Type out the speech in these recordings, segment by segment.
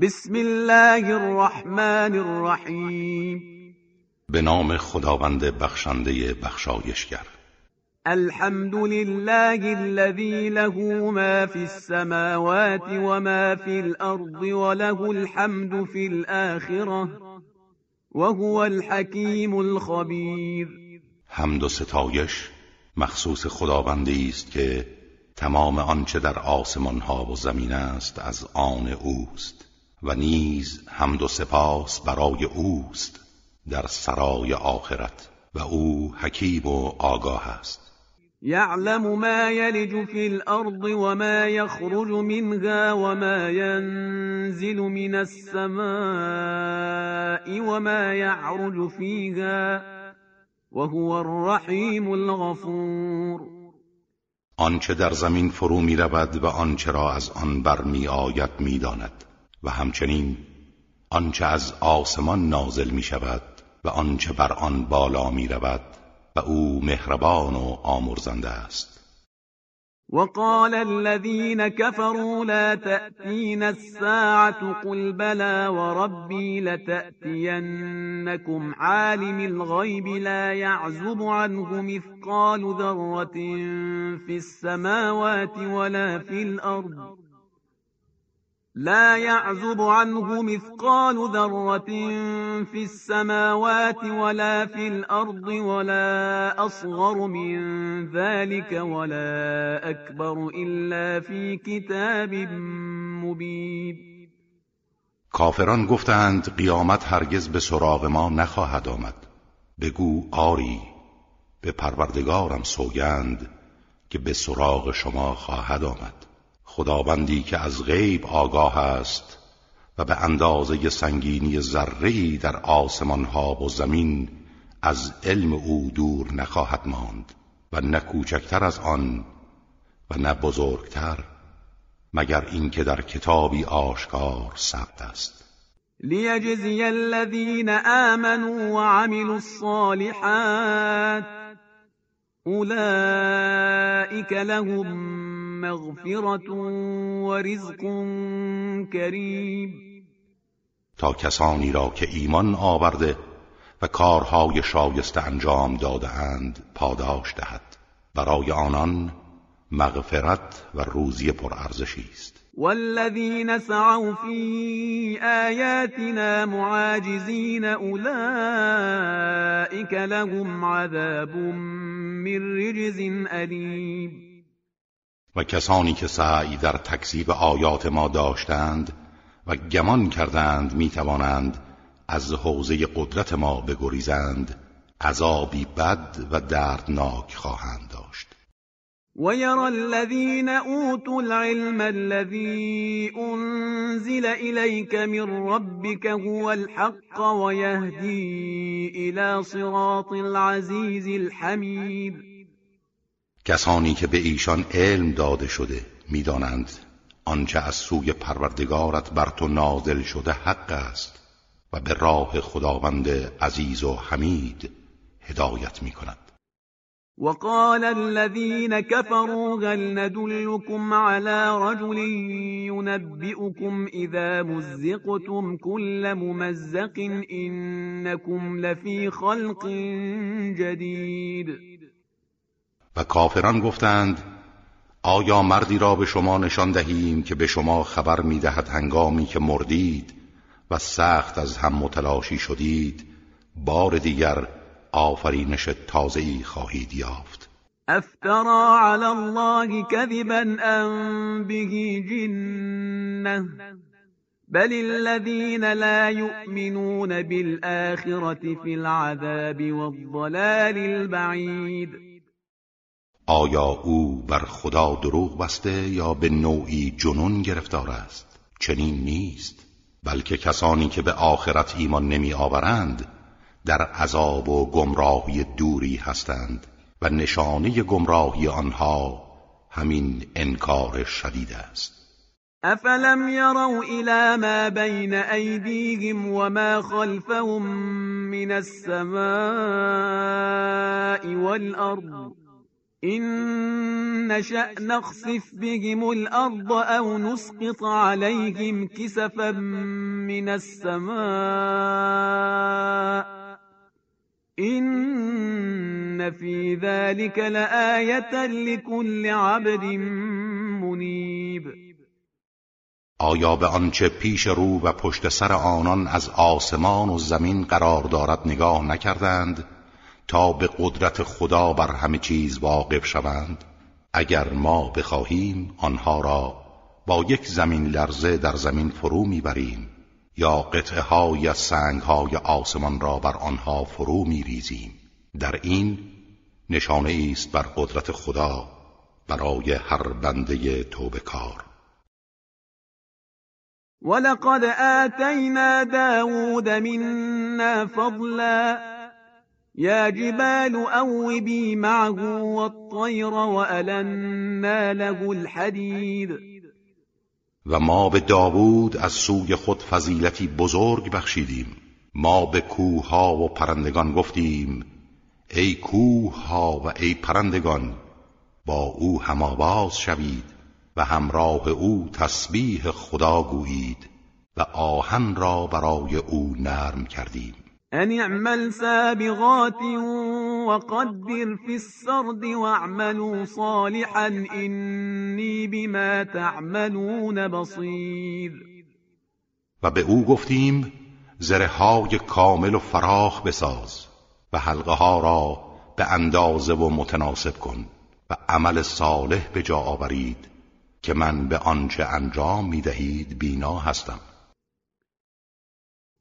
بسم الله الرحمن الرحیم به نام خداوند بخشنده بخشایشگر. الحمد لله الذي له ما في السماوات وما في الأرض وله الحمد في الآخرة وهو الحكيم الخبير حمد و ستایش مخصوص خداوندی است که تمام آنچه در آسمان ها و زمین است از آن اوست. و نیز حمد و سپاس برای اوست در سرای آخرت و او حکیم و آگاه است. يعلم ما يلج في الأرض وما يخرج منها وما ينزل من السماء وما يعرج فيها وهو الرحيم الغفور. آنچه در زمین فرو می رود و آنچه را از آن برمی آید می داند و همچنین آنچه از آسمان نازل می شود و آنچه بر آن بالا می رود و او مهربان و آمرزنده است. وقال الذين كفروا لا تأتينا الساعة قل بلى وربي لتأتينكم عالم الغيب لا يعزب عنه مثقال ذرة في السماوات ولا في الأرض لا يعزب عنه مثقال ذرة في السماوات ولا في الأرض ولا أصغر من ذلك ولا أكبر إلا في كتاب مبين. کافران گفتند قیامت هرگز به سراغ ما نخواهد آمد. بگو آری به پروردگارم سوگند که به سراغ شما خواهد آمد. خداوندی که از غیب آگاه است و به اندازه سنگینی ذره‌ای در آسمان ها و زمین از علم او دور نخواهد ماند و نه کوچکتر از آن و نه بزرگتر مگر اینکه در کتابی آشکار ثبت است. لیجزی الذین آمنوا وعملوا الصالحات اولئك لهم مغفرت و رزق کریم تا کسانی را که ایمان آورده و کارهای شایسته انجام داده اند پاداش دهد. برای آنان مغفرت و روزی پرارزشی است. والذین سعوا فی آیاتنا معاجزین اولئک لهم عذاب من رجز علیم. و کسانی که سعی در تکذیب آیات ما داشتند و گمان کردند می‌توانند از حوزه قدرت ما بگریزند عذابی بد و دردناک خواهند داشت. ويرى الذين اوتوا العلم الذي انزل اليك من ربك هو الحق ويهدي الى صراط العزيز الحميد کسانی که به ایشان علم داده شده می‌دانند آنچه از سوی پروردگارت بر تو نازل شده حق است و به راه خداوند عزیز و حمید هدایت می کند وقال الذين كفروا هل ندلكم على رجل ينبئكم إذا مزقتم كل ممزق إنكم لفي خلق جديد. و کافران گفتند آیا مردی را به شما نشان دهیم که به شما خبر می‌دهد هنگامی که مردید و سخت از هم متلاشی شدید بار دیگر آفرینش تازه‌ای خواهید یافت؟ افترا علی الله كذبا ام به جنه بل الذين لا يؤمنون بالآخرة في العذاب والضلال البعيد آیا او بر خدا دروغ بسته یا به نوعی جنون گرفتار است؟ چنین نیست بلکه کسانی که به آخرت ایمان نمی آورند در عذاب و گمراهی دوری هستند و نشانه گمراهی آنها همین انکار شدید است. افلم يروا الى ما بين ايديهم وما خلفهم من السماء والارض. إن نشأ نخسف بهم الأرض أو نسقط عليهم كسفا من السماء إن في ذلك لآية لكل عبد منیب آیا به آنچه پیش رو و پشت سر آنان از آسمان و زمین قرار دارد نگاه نکردند؟ تا به قدرت خدا بر همه چیز واقف شوند اگر ما بخواهیم آنها را با یک زمین لرزه در زمین فرو می‌بریم یا قطعه های از سنگ های آسمان را بر آنها فرو میریزیم. در این نشانه است بر قدرت خدا برای هر بنده توبه کار ولقد آتینا داود منا فضلا یا جبال اوبی معه والطیر وألنا له الحدید و ما به داوود از سوی خود فضیلتی بزرگ بخشیدیم. ما به کوه ها و پرندگان گفتیم ای کوه ها و ای پرندگان با او هماواز شوید و همراه او تسبیح خدا گویید و آهن را برای او نرم کردیم. ان اعمل سابغات وقدر في السرد واعملوا صالحا اینی بما تعملون بصیر و به او گفتیم زره های کامل و فراخ بساز و حلقه ها را به اندازه و متناسب کن و عمل صالح به جا آورید که من به آنچه انجام می دهید بینا هستم.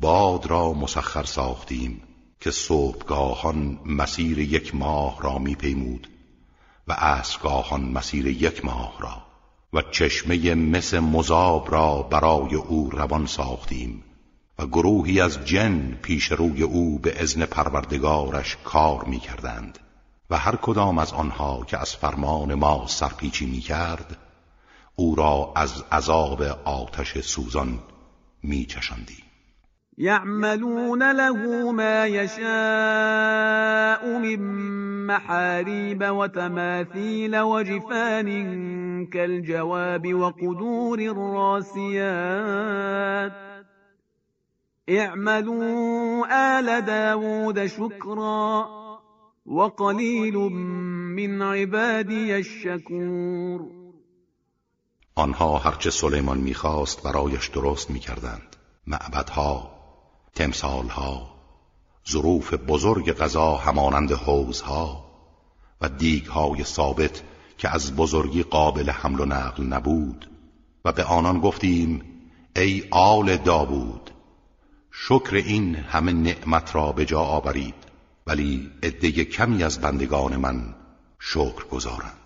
باد را مسخر ساختیم که صبحگاهان مسیر یک ماه را میپیمود و عصرگاهان مسیر یک ماه را و چشمه مس مذاب را برای او روان ساختیم و گروهی از جن پیش روی او به ازن پروردگارش کار می کردند و هر کدام از آنها که از فرمان ما سرپیچی می کرد او را از عذاب آتش سوزان می یعملون له ما یشاء من محاریب و تماثیل و جفان كالجواب و قدور الراسیات اعملوا آل داود شكرا وقلیل من عبادی الشکور آنها هرچه سلیمان می‌خواست برایش درست می‌کردند. معبدها تمثالها ظروف بزرگ غذا همانند حوزها و دیگهای ثابت که از بزرگی قابل حمل و نقل نبود و به آنان گفتیم ای آل داوود شکر این همه نعمت را به جا آورید ولی عده کمی از بندگان من شکر گذارند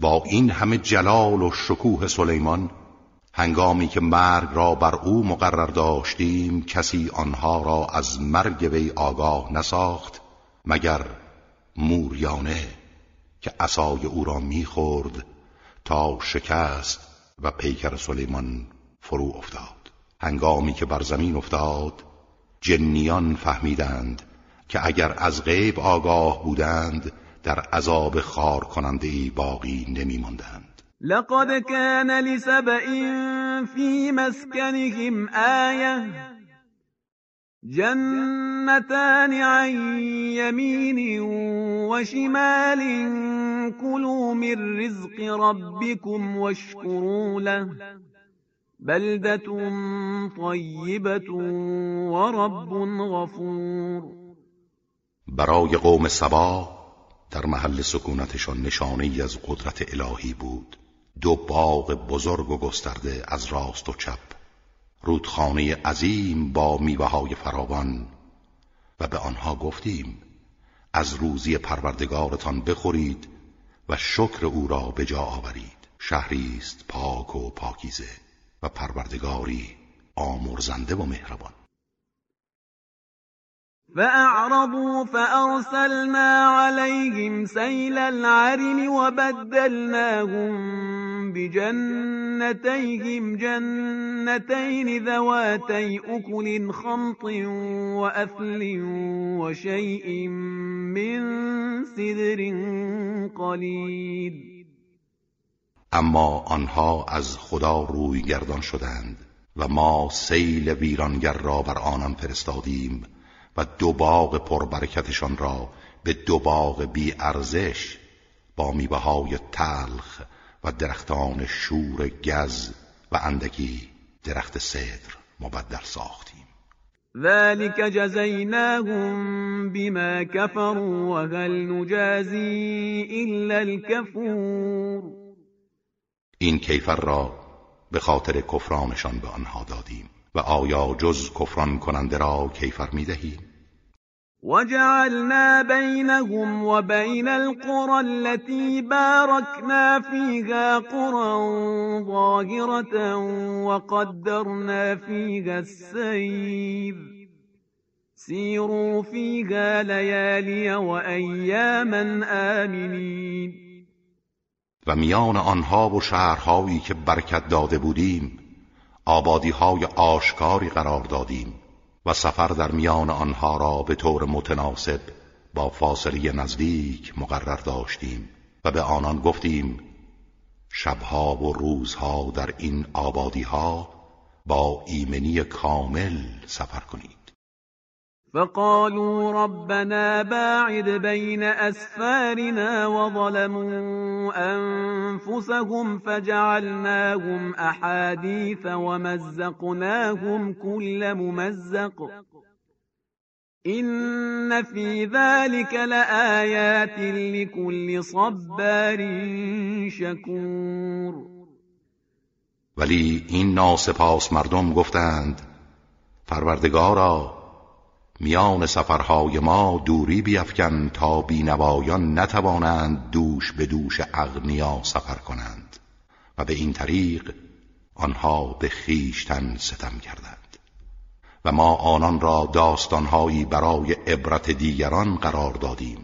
با این همه جلال و شکوه سلیمان هنگامی که مرگ را بر او مقرر داشتیم کسی آنها را از مرگ وی آگاه نساخت مگر موریانه که عصای او را می‌خورد تا شکست و پیکر سلیمان فرو افتاد. هنگامی که بر زمین افتاد جنیان فهمیدند که اگر از غیب آگاه بودند در عذاب خار کننده ای باقی نمی ماندند لقد كان لسبع في مسكنهم آية. جنتان عن يمين وشمال. كلوا من رزق ربكم واشكروا له. بلدة طیبة و رب غفور. برای قوم سبا در محل سکونتشان نشانه ای از قدرت الهی بود. دو باغ بزرگ و گسترده از راست و چپ. رودخانه عظیم با میوه های فراوان. و به آنها گفتیم از روزی پروردگارتان بخورید و شکر او را به جا آورید. شهری است پاک و پاکیزه و پروردگاری آمرزنده و مهربان. فأعرضوا فأرسلنا عليهم سيل العرم وبدلناهم بجنتيهم جنتين ذواتي أكل خمط وأثل وشيء من سدر قليل. اما آنها از خدا روی گردان شدند و ما سیل ویرانگر را بر آنان فرستادیم و دو باغ پربرکتشان را به دو باغ بی ارزش با میوه های تلخ و درختان شور گز و اندکی درخت صدر مبدل ساختیم. ذلك جزيناهم بما كفروا وهل نجازي إلا الكفور این کیفر را به خاطر کفرانشان به آنها دادیم. و آیا جز کفران کننده را کیفر می دهیم وجعلنا بينهم وبين القرى التي باركنا فيها قرى ظاهرة وقدرنا فيها السير سيروا فيها ليالي وأياما آمنين و میان آنها و شهرهایی که برکت داده بودیم آبادیهای آشکاری قرار دادیم و سفر در میان آنها را به طور متناسب با فاصله نزدیک مقرر داشتیم و به آنان گفتیم شبها و روزها در این آبادیها با ایمنی کامل سفر کنید. فقالوا ربنا باعد بين أسفارنا وظلموا أنفسهم فجعلناهم أحاديث ومزقناهم كل ممزق. إن في ذلك لآيات لكل صبار شكور. ولی این ناسپاس مردم گفتند پروردگارا میان سفرهای ما دوری بیفکن تا بینوایان نتوانند دوش به دوش اغنیا سفر کنند و به این طریق آنها به خیشتن ستم کردند و ما آنان را داستانهایی برای عبرت دیگران قرار دادیم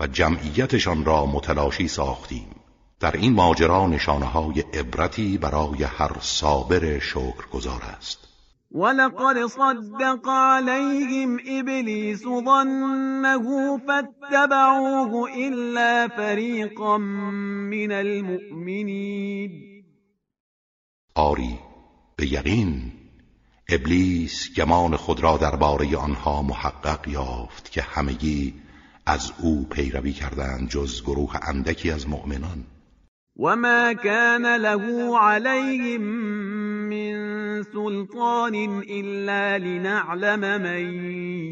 و جمعیتشان را متلاشی ساختیم. در این ماجرا نشانه های عبرتی برای هر صابر شکرگزار است. ولقد صدق عليهم إبليس ظنه فاتبعوه إلا فريقا من المؤمنين. آری به یقین ابلیس گمان خود را درباره آنها محقق یافت که همگی از او پیروی کردند جز گروه اندکی از مؤمنان. وما كان له عليهم من سلطان إلا لنعلم من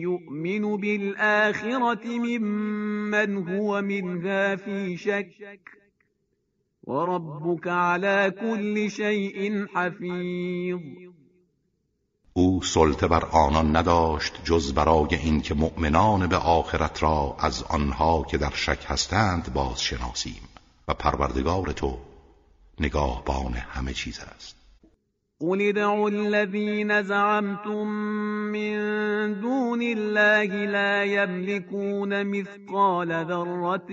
يؤمن بالآخرة ممن هو منها في شك. وربك على كل شيء حفيظ. او سلطه بر آنان نداشت جز برای اینکه مؤمنان به آخرت را از آنها که در شک هستند باز شناسیم و پروردگار تو نگاهبان همه چیز است. قل ادعوا الذين زعمتم من دون الله لا يملكون مثقال ذرة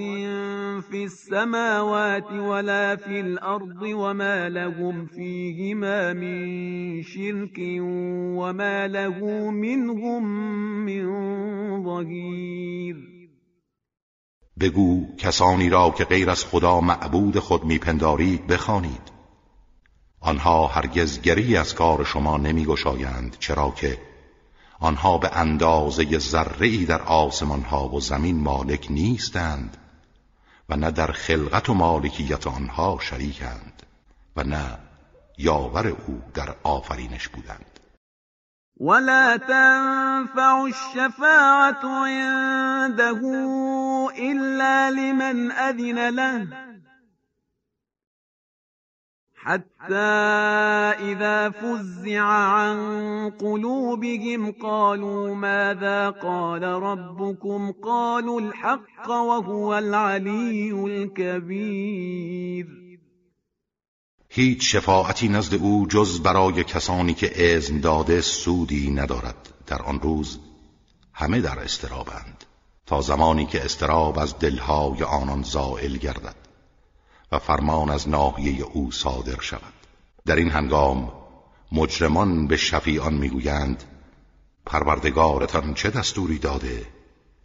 في السماوات ولا في الأرض وما لهم فيهما من شرك وما له منهم من ظهير. بگو کسانی را که غیر از خدا معبود خود میپندارید بخوانید. آنها هرگز گری از کار شما نمیگشایند چرا که آنها به اندازه ذره در آسمان ها و زمین مالک نیستند و نه در خلقت و مالکیت آنها شریکند و نه یاور او در آفرینش بودند. ولا تنفع الشفاعة عنده إلا لمن أذن له حتى إذا فزع عن قلوبهم قالوا ماذا قال ربكم؟ قالوا الحق وهو العلي الكبير. هیچ شفاعتی نزد او جز برای کسانی که اذن داده سودی ندارد. در آن روز همه در استرابند تا زمانی که استراب از دلهای آنان زائل گردد. و فرمان از ناحیه او صادر شود. در این هنگام مجرمان به شفیعان می‌گویند پروردگارتان چه دستوری داده؟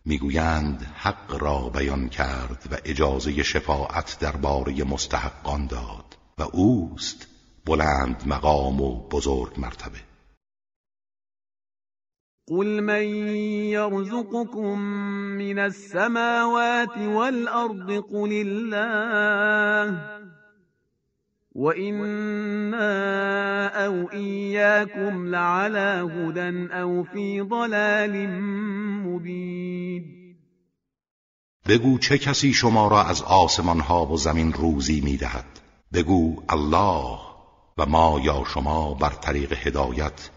می‌گویند حق را بیان کرد و اجازه شفاعت درباره مستحقان داد و اوست بلند مقام و بزرگ مرتبه. قل من يرزقكم من السماوات والأرض قل الله وإنا أو إياكم لعلى هدى أو في ضلال مبين بگو چه کسی شما را از آسمان ها و زمین روزی می‌دهد؟ بگو الله و ما یا شما بر طریق هدایت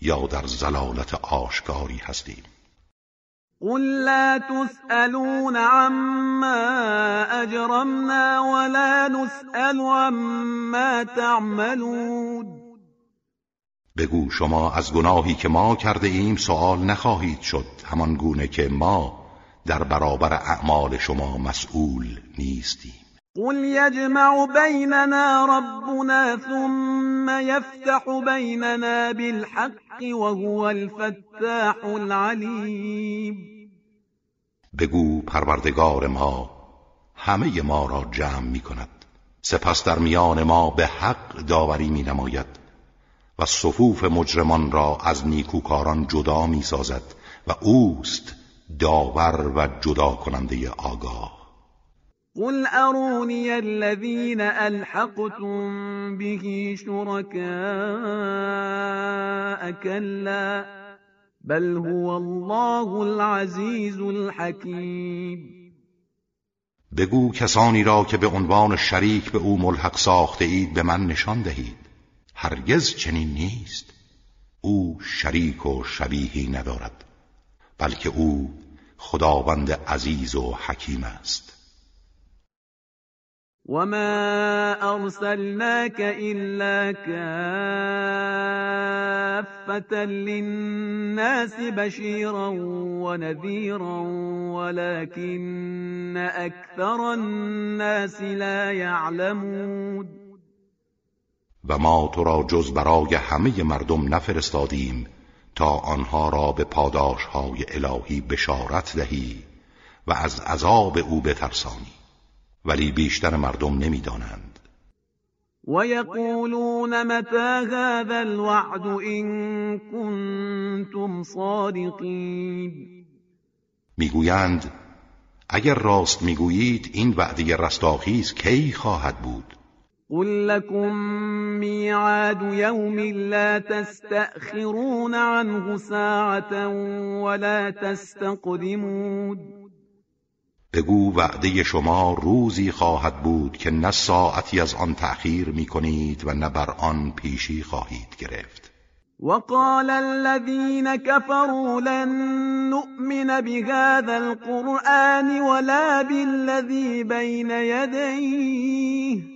یا در زلالت آشکاری هستیم. قل لا تسألون عما اجرمنا ولا نسأل عما تعملون. بگو شما از گناهی که ما کرده ایم سوال نخواهید شد همان گونه که ما در برابر اعمال شما مسئول نیستیم. قل يجمع بيننا ربنا ثم يفتح بيننا بالحق وهو الفتاح العليم. بگو پروردگار ما همه ما را جمع می کند سپس در میان ما به حق داوری می نماید و صفوف مجرمان را از نیکوکاران جدا می سازد و اوست داور و جدا کننده آگاه. قل أروني الذين ألحقتم به شركاء كلا بل هو الله العزيز الحكيم بگو کسانی را که به عنوان شریک به او ملحق ساخته اید به من نشان دهید. هرگز چنین نیست. او شریک و شبیهی ندارد بلکه او خداوند عزیز و حکیم است. وما أرسلناك إلا كافة للناس بشيرا ونذيرا ولكن أكثر الناس لا يعلمون و ما تو را جز برای همه مردم نفرستادیم تا آنها را به پاداشهای الهی بشارت دهی و از عذاب او بترسانی. ولی بیشتر مردم نمی‌دانند. و یقولون متى هذا الوعد ان کنتم صادقین می‌گویند اگر راست می‌گویید این وعده رستاخیز کی خواهد بود؟ قل لكم میعاد یوم لا تستأخرون عنه ساعة ولا تستقدمون بگو وعده شما روزی خواهد بود که نه ساعتی از آن تأخیر می کنید و نه بر آن پیشی خواهید گرفت. وقال الذين كفروا لن نؤمن بهذا القرآن ولا بالذي بين يديه.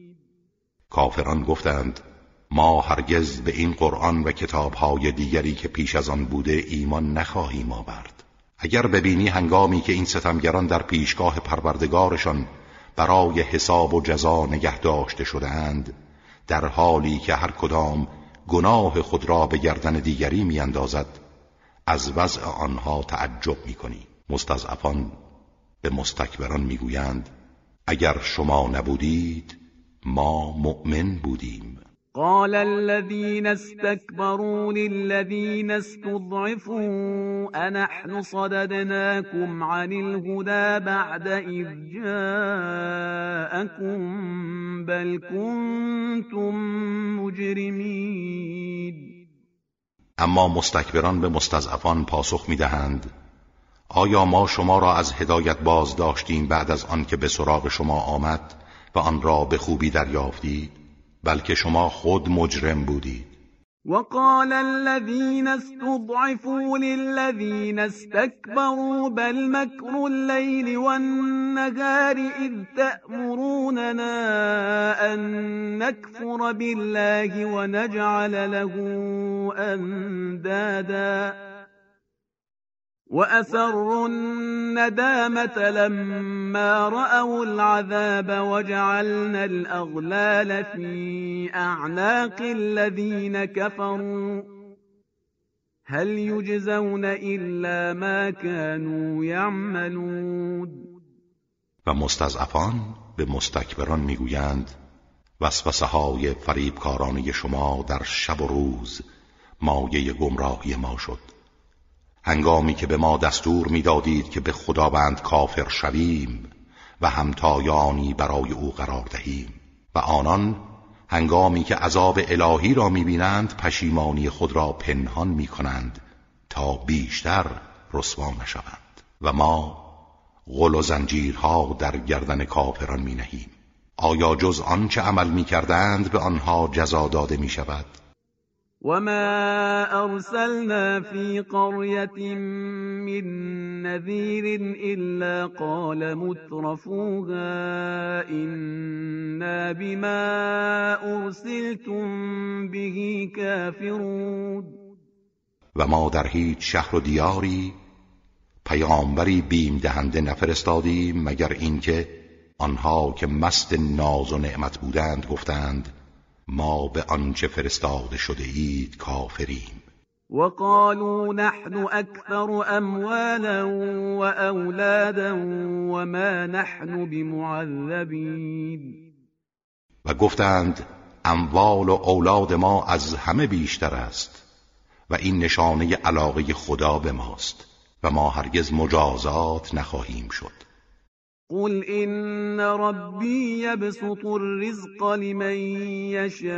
کافران گفتند ما هرگز به این قرآن و کتابهای دیگری که پیش از آن بوده ایمان نخواهیم آورد. اگر ببینی هنگامی که این ستمگران در پیشگاه پروردگارشان برای حساب و جزا نگه داشته شدهاند در حالی که هر کدام گناه خود را به گردن دیگری میاندازد از وضع آنها تعجب می‌کنی. مستضعفان به مستکبران می‌گویند اگر شما نبودید ما مؤمن بودیم. قال الذين استكبروا للذين استضعفوا أنحن صددناكم عن الهدى بعد إذ جاءكم بل كنتم مجرمين. اما مستکبران به مستضعفان پاسخ می‌دهند آیا ما شما را از هدایت باز داشتیم بعد از آن که به سراغ شما آمد؟ و آن را به خوبی دریافتید بلکه شما خود مجرم بودید. وقال الذين استضعفوا للذين استكبروا بل مكر الليل والنهار إذ تأمروننا أن نكفر بالله ونجعل له أندادا. وأسروا الندامة لما رأوا العذاب وجعلنا الأغلال في أعناق الذين كفروا. هل يجزون إلا ما كانوا يعملون؟ و مستضعفان به مستکبران میگویند وسوسه های فریبکارانه شما در شب و روز مایه گمراهی ما شد. هنگامی که به ما دستور می‌دادید که به خداوند کافر شویم و همتایانی برای او قرار دهیم. و آنان هنگامی که عذاب الهی را می‌بینند پشیمانی خود را پنهان می‌کنند تا بیشتر رسوا نشوند. و ما غل و زنجیرها در گردن کافران می نهیم آیا جز آنچه عمل می کردند به آنها جزا داده می شود وما أرسلنا في قرية من نذير إلا قال مترفوها إنا بما أرسلتم به كافرون و ما در هیچ شهر و دیاری پیامبری بیم دهنده نفرستادیم مگر اینکه آنها که مست ناز و نعمت بودند گفتند ما به آنچه فرستاده شده اید کافریم. وقالوا نحن اكثر اموالا واولادا وما نحن بمعذبین. و گفتند اموال و اولاد ما از همه بیشتر است و این نشانه علاقه خدا به ماست و ما هرگز مجازات نخواهیم شد. قل إن ربي يبسط الرزق لمن يشاء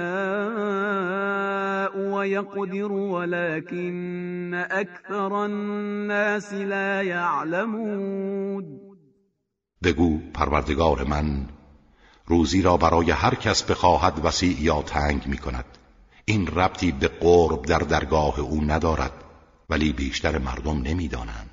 ويقدر ولكن أكثر الناس لا يعلمون. بگو پروردگار من روزی را برای هر کس بخواهد وسیع یا تنگ می کند این ربطی به قرب در درگاه او ندارد ولی بیشتر مردم نمی‌دانند.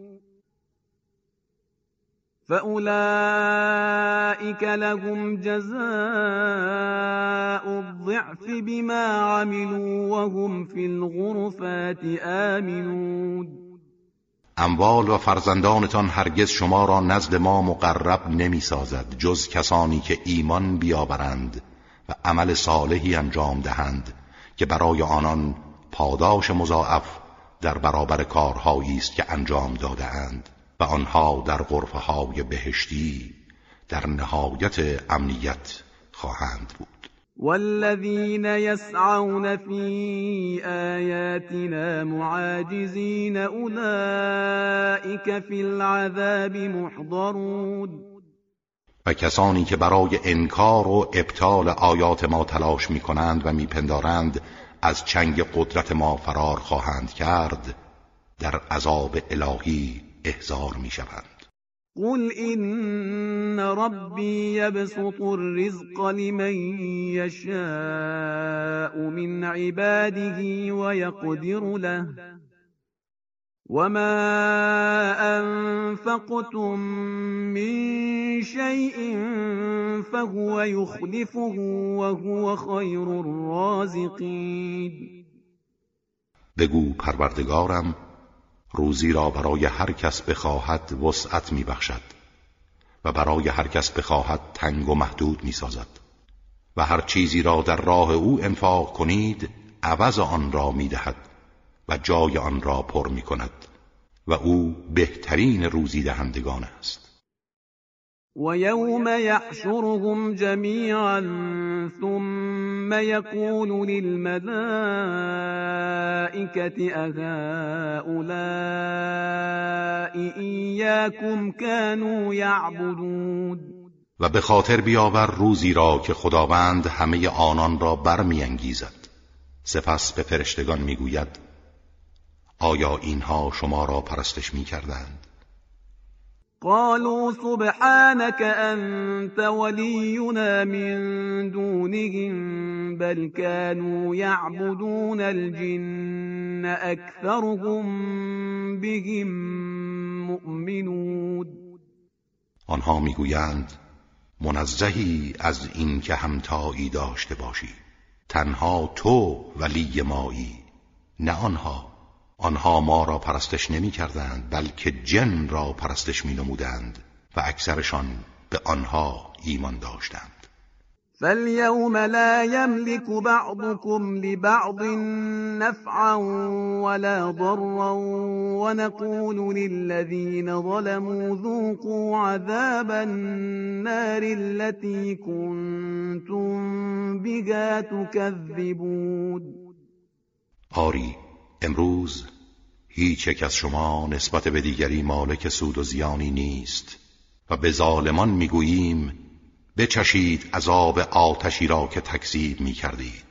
فأولئك لهم جزاء الضعف بما عملوا وهم في الغرفات آمنون اموال و فرزندانتان هرگز شما را نزد ما مقرب نمی سازد جز کسانی که ایمان بیاورند و عمل صالحی انجام دهند که برای آنان پاداش مضاعف در برابر کارهایی است که انجام دادهاند. و آنها در غرفه های بهشتی در نهایت امنیت خواهند بود. والذین يسعون في آیاتنا معاجزین اولئك في العذاب محضرون. و کسانی که برای انکار و ابطال آیات ما تلاش می کنند و میپندارند از چنگ قدرت ما فرار خواهند کرد در عذاب الهی. احضار می شوند قل إن ربي يبسط الرزق لمن يشاء من عباده ويقدر له. وما أنفقتم من شيء فهو يخلفه وهو خير الرازقين. بگو پروردگارم روزی را برای هر کس بخواهد وسعت می بخشد و برای هر کس بخواهد تنگ و محدود می سازد و هر چیزی را در راه او انفاق کنید عوض آن را می دهد و جای آن را پر می کند و او بهترین روزی دهندگان است. ويوم يحشرهم جميعا ثم يقول للملائكة أهؤلاء إياكم كانوا يعبدون و به خاطر بیاور روزی را که خداوند همه آنان را برمیانگیزد. سپس به فرشتگان می‌گوید آیا اینها شما را پرستش می‌کردند؟ قالوا سبحانك أنت ولينا من دونهم بل كانوا يعبدون الجن أكثرهم بهم مؤمنون. آنها می‌گویند منزهی از این که همتایی داشته باشی تنها تو ولی مایی نه آنها. آنها ما را پرستش نمی کردند بلکه جن را پرستش می نمودند و اکثرشان به آنها ایمان داشتند. فاليوم لا يملك بعضكم لبعض نفعا ولا ضرا ونقول للذين ظلموا ذوقوا عذاب النار التي كنتم بها تكذبون. آری امروز هیچ یک از شما نسبت به دیگری مالک سود و زیانی نیست و به ظالمان می‌گوییم بچشید عذاب آتشی را که تکذیب می کردید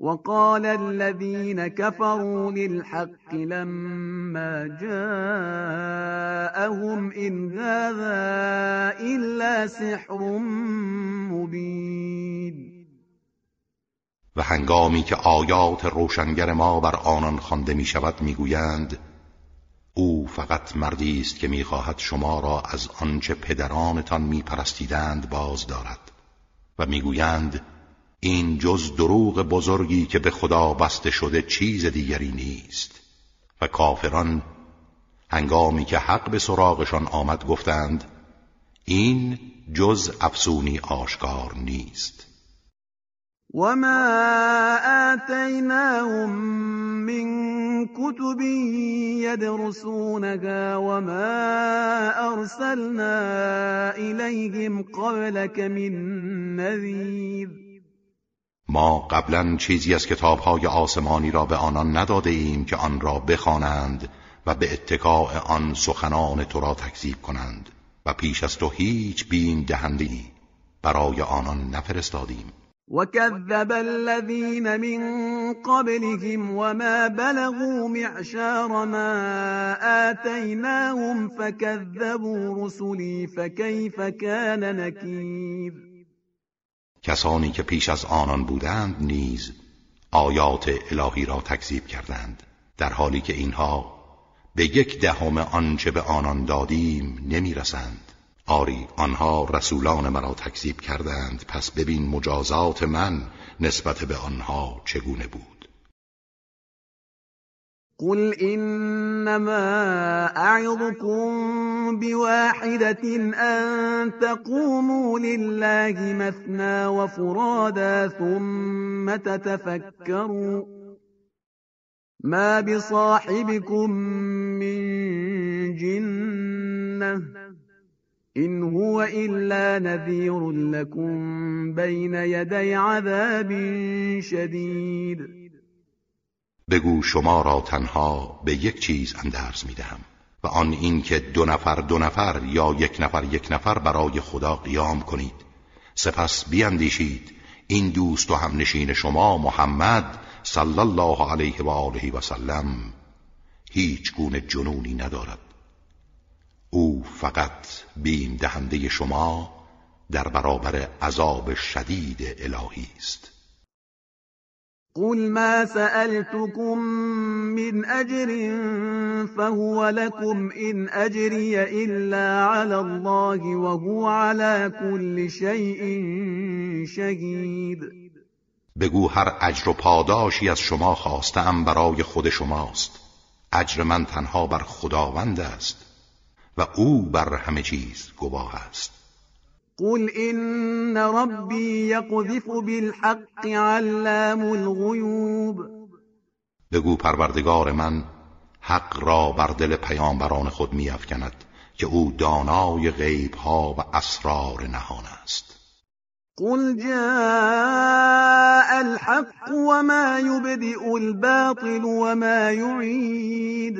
وقال الذين كفروا للحق لما جاءهم إن هذا إلا سحر مبين. و هنگامی که آیات روشنگر ما بر آنان خوانده می شود می گویند او فقط مردی است که می‌خواهد شما را از آنچه پدرانتان میپرستیدند باز دارد. و می‌گویند این جز دروغ بزرگی که به خدا بسته شده چیز دیگری نیست. و کافران هنگامی که حق به سراغشان آمد گفتند این جز افسونی آشکار نیست. وما آتيناهم من كتب يدرسونها وما أرسلنا إليهم قبلك من نذير ما قبلا چیزی از کتابهای آسمانی را به آنان نداده ایم که آن را بخوانند و به اتکاع آن سخنان تو را تکذیب کنند و پیش از تو هیچ بین دهندی برای آنان نفرستادیم. وكذب الذين من قبلهم وما بلغوا معشار ما آتيناهم فكذبوا رسلي فكيف كان نكير کسانی که پیش از آنان بودند نیز آیات الهی را تکذیب کردند در حالی که اینها به یک دهم آنچه به آنان دادیم نمی‌رسند. آری آنها رسولان مرا تکذیب کردند پس ببین مجازات من نسبت به آنها چگونه بود. قل انما اعظكم بواحده ان تقوموا لله مثنى وفرادا ثم تتفكروا ما بصاحبكم من جنه ان هو الا نذير لكم بين يدي عذاب شديد بگو شما را تنها به یک چیز اندرز می‌دهم و آن این که دو نفر دو نفر یا یک نفر یک نفر برای خدا قیام کنید. سپس بیاندیشید این دوست و همنشین شما محمد صلی الله علیه و آله و سلم هیچ گونه جنونی ندارد. او فقط بیم دهنده شما در برابر عذاب شدید الهی است. قل ما سألتكم من أجر فهو لكم إن أجري إلا على الله وهو على كل شيء شهید بگو هر اجر و پاداشی از شما خواستم برای خود شماست. اجر من تنها بر خداوند است و او بر همه چیز گواه است. قل إن ربي يقذف بالحق علام الغیوب بگو پروردگار من حق را بر دل پیامبران خود میافکند که او دانای غیب ها و اسرار نهان است. قل جاء الحق وما يبدئ الباطل وما يعید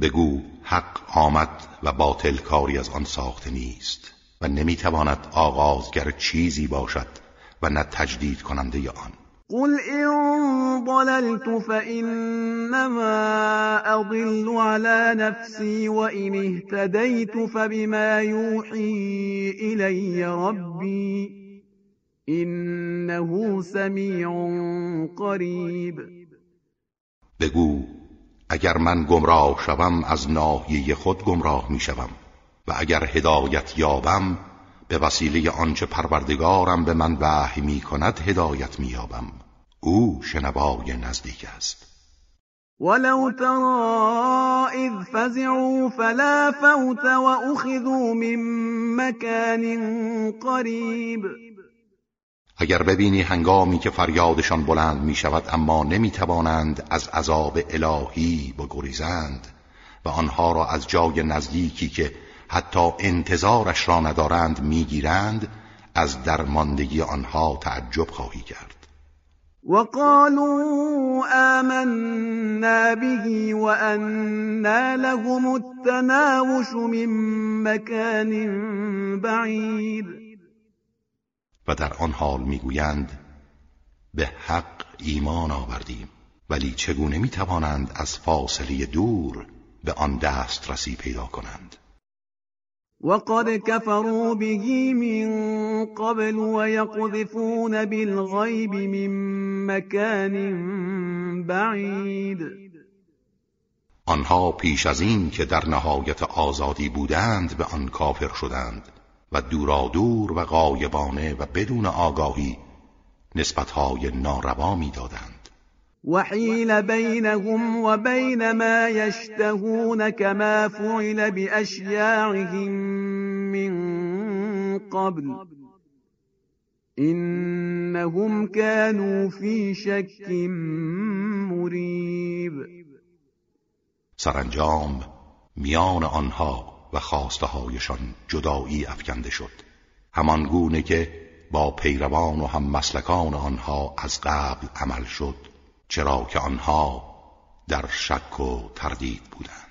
بگو حق آمد و باطل کاری از آن ساخته نیست. و نمی‌تواند آغازگر چیزی باشد و نه تجدید کننده آن. قل إن ضللت فإنما أضل على نفسي وإن اهتديت فبما يوحي إلي ربي إنه سميع قریب بگو اگر من گمراه شوم از ناحیه خود گمراه می شوم و اگر هدایت یابم به وسیله آنچه پروردگارم به من وحی می کند هدایت می یابم او شنوای نزدیک است. ولو ترى اذ فزعوا فلا فوت واخذوا من مكان قریب. اگر ببینی هنگامی که فریادشان بلند می شود اما نمی توانند از عذاب الهی بگریزند و آنها را از جای نزدیکی که حتی انتظارش را ندارند می‌گیرند از درماندگی آنها تعجب خواهی کرد. وقالوا آمنا به وأنا لهم التناوش من مكان بعید. و در آن حال می‌گویند به حق ایمان آوردیم ولی چگونه می‌توانند از فاصله دور به آن دسترسی پیدا کنند؟ وقد كفروا به من قبل ويقذفون بالغيب من مكان بعید آنها پیش از این که در نهایت آزادی بودند به آن کافر شدند و دورادور و غایبانه و بدون آگاهی نسبتهای ناروا می دادند وحيل بينهم وبين ما يشتهون كما فعل بأشياعهم من قبل إنهم كانوا في شك مريب. سرانجام میان آنها و خواسته هایشان جدایی افکنده شد. همان گونه که با پیروان و هم مسلکان آنها از قبل عمل شد. چرا که آنها در شک و تردید بودند.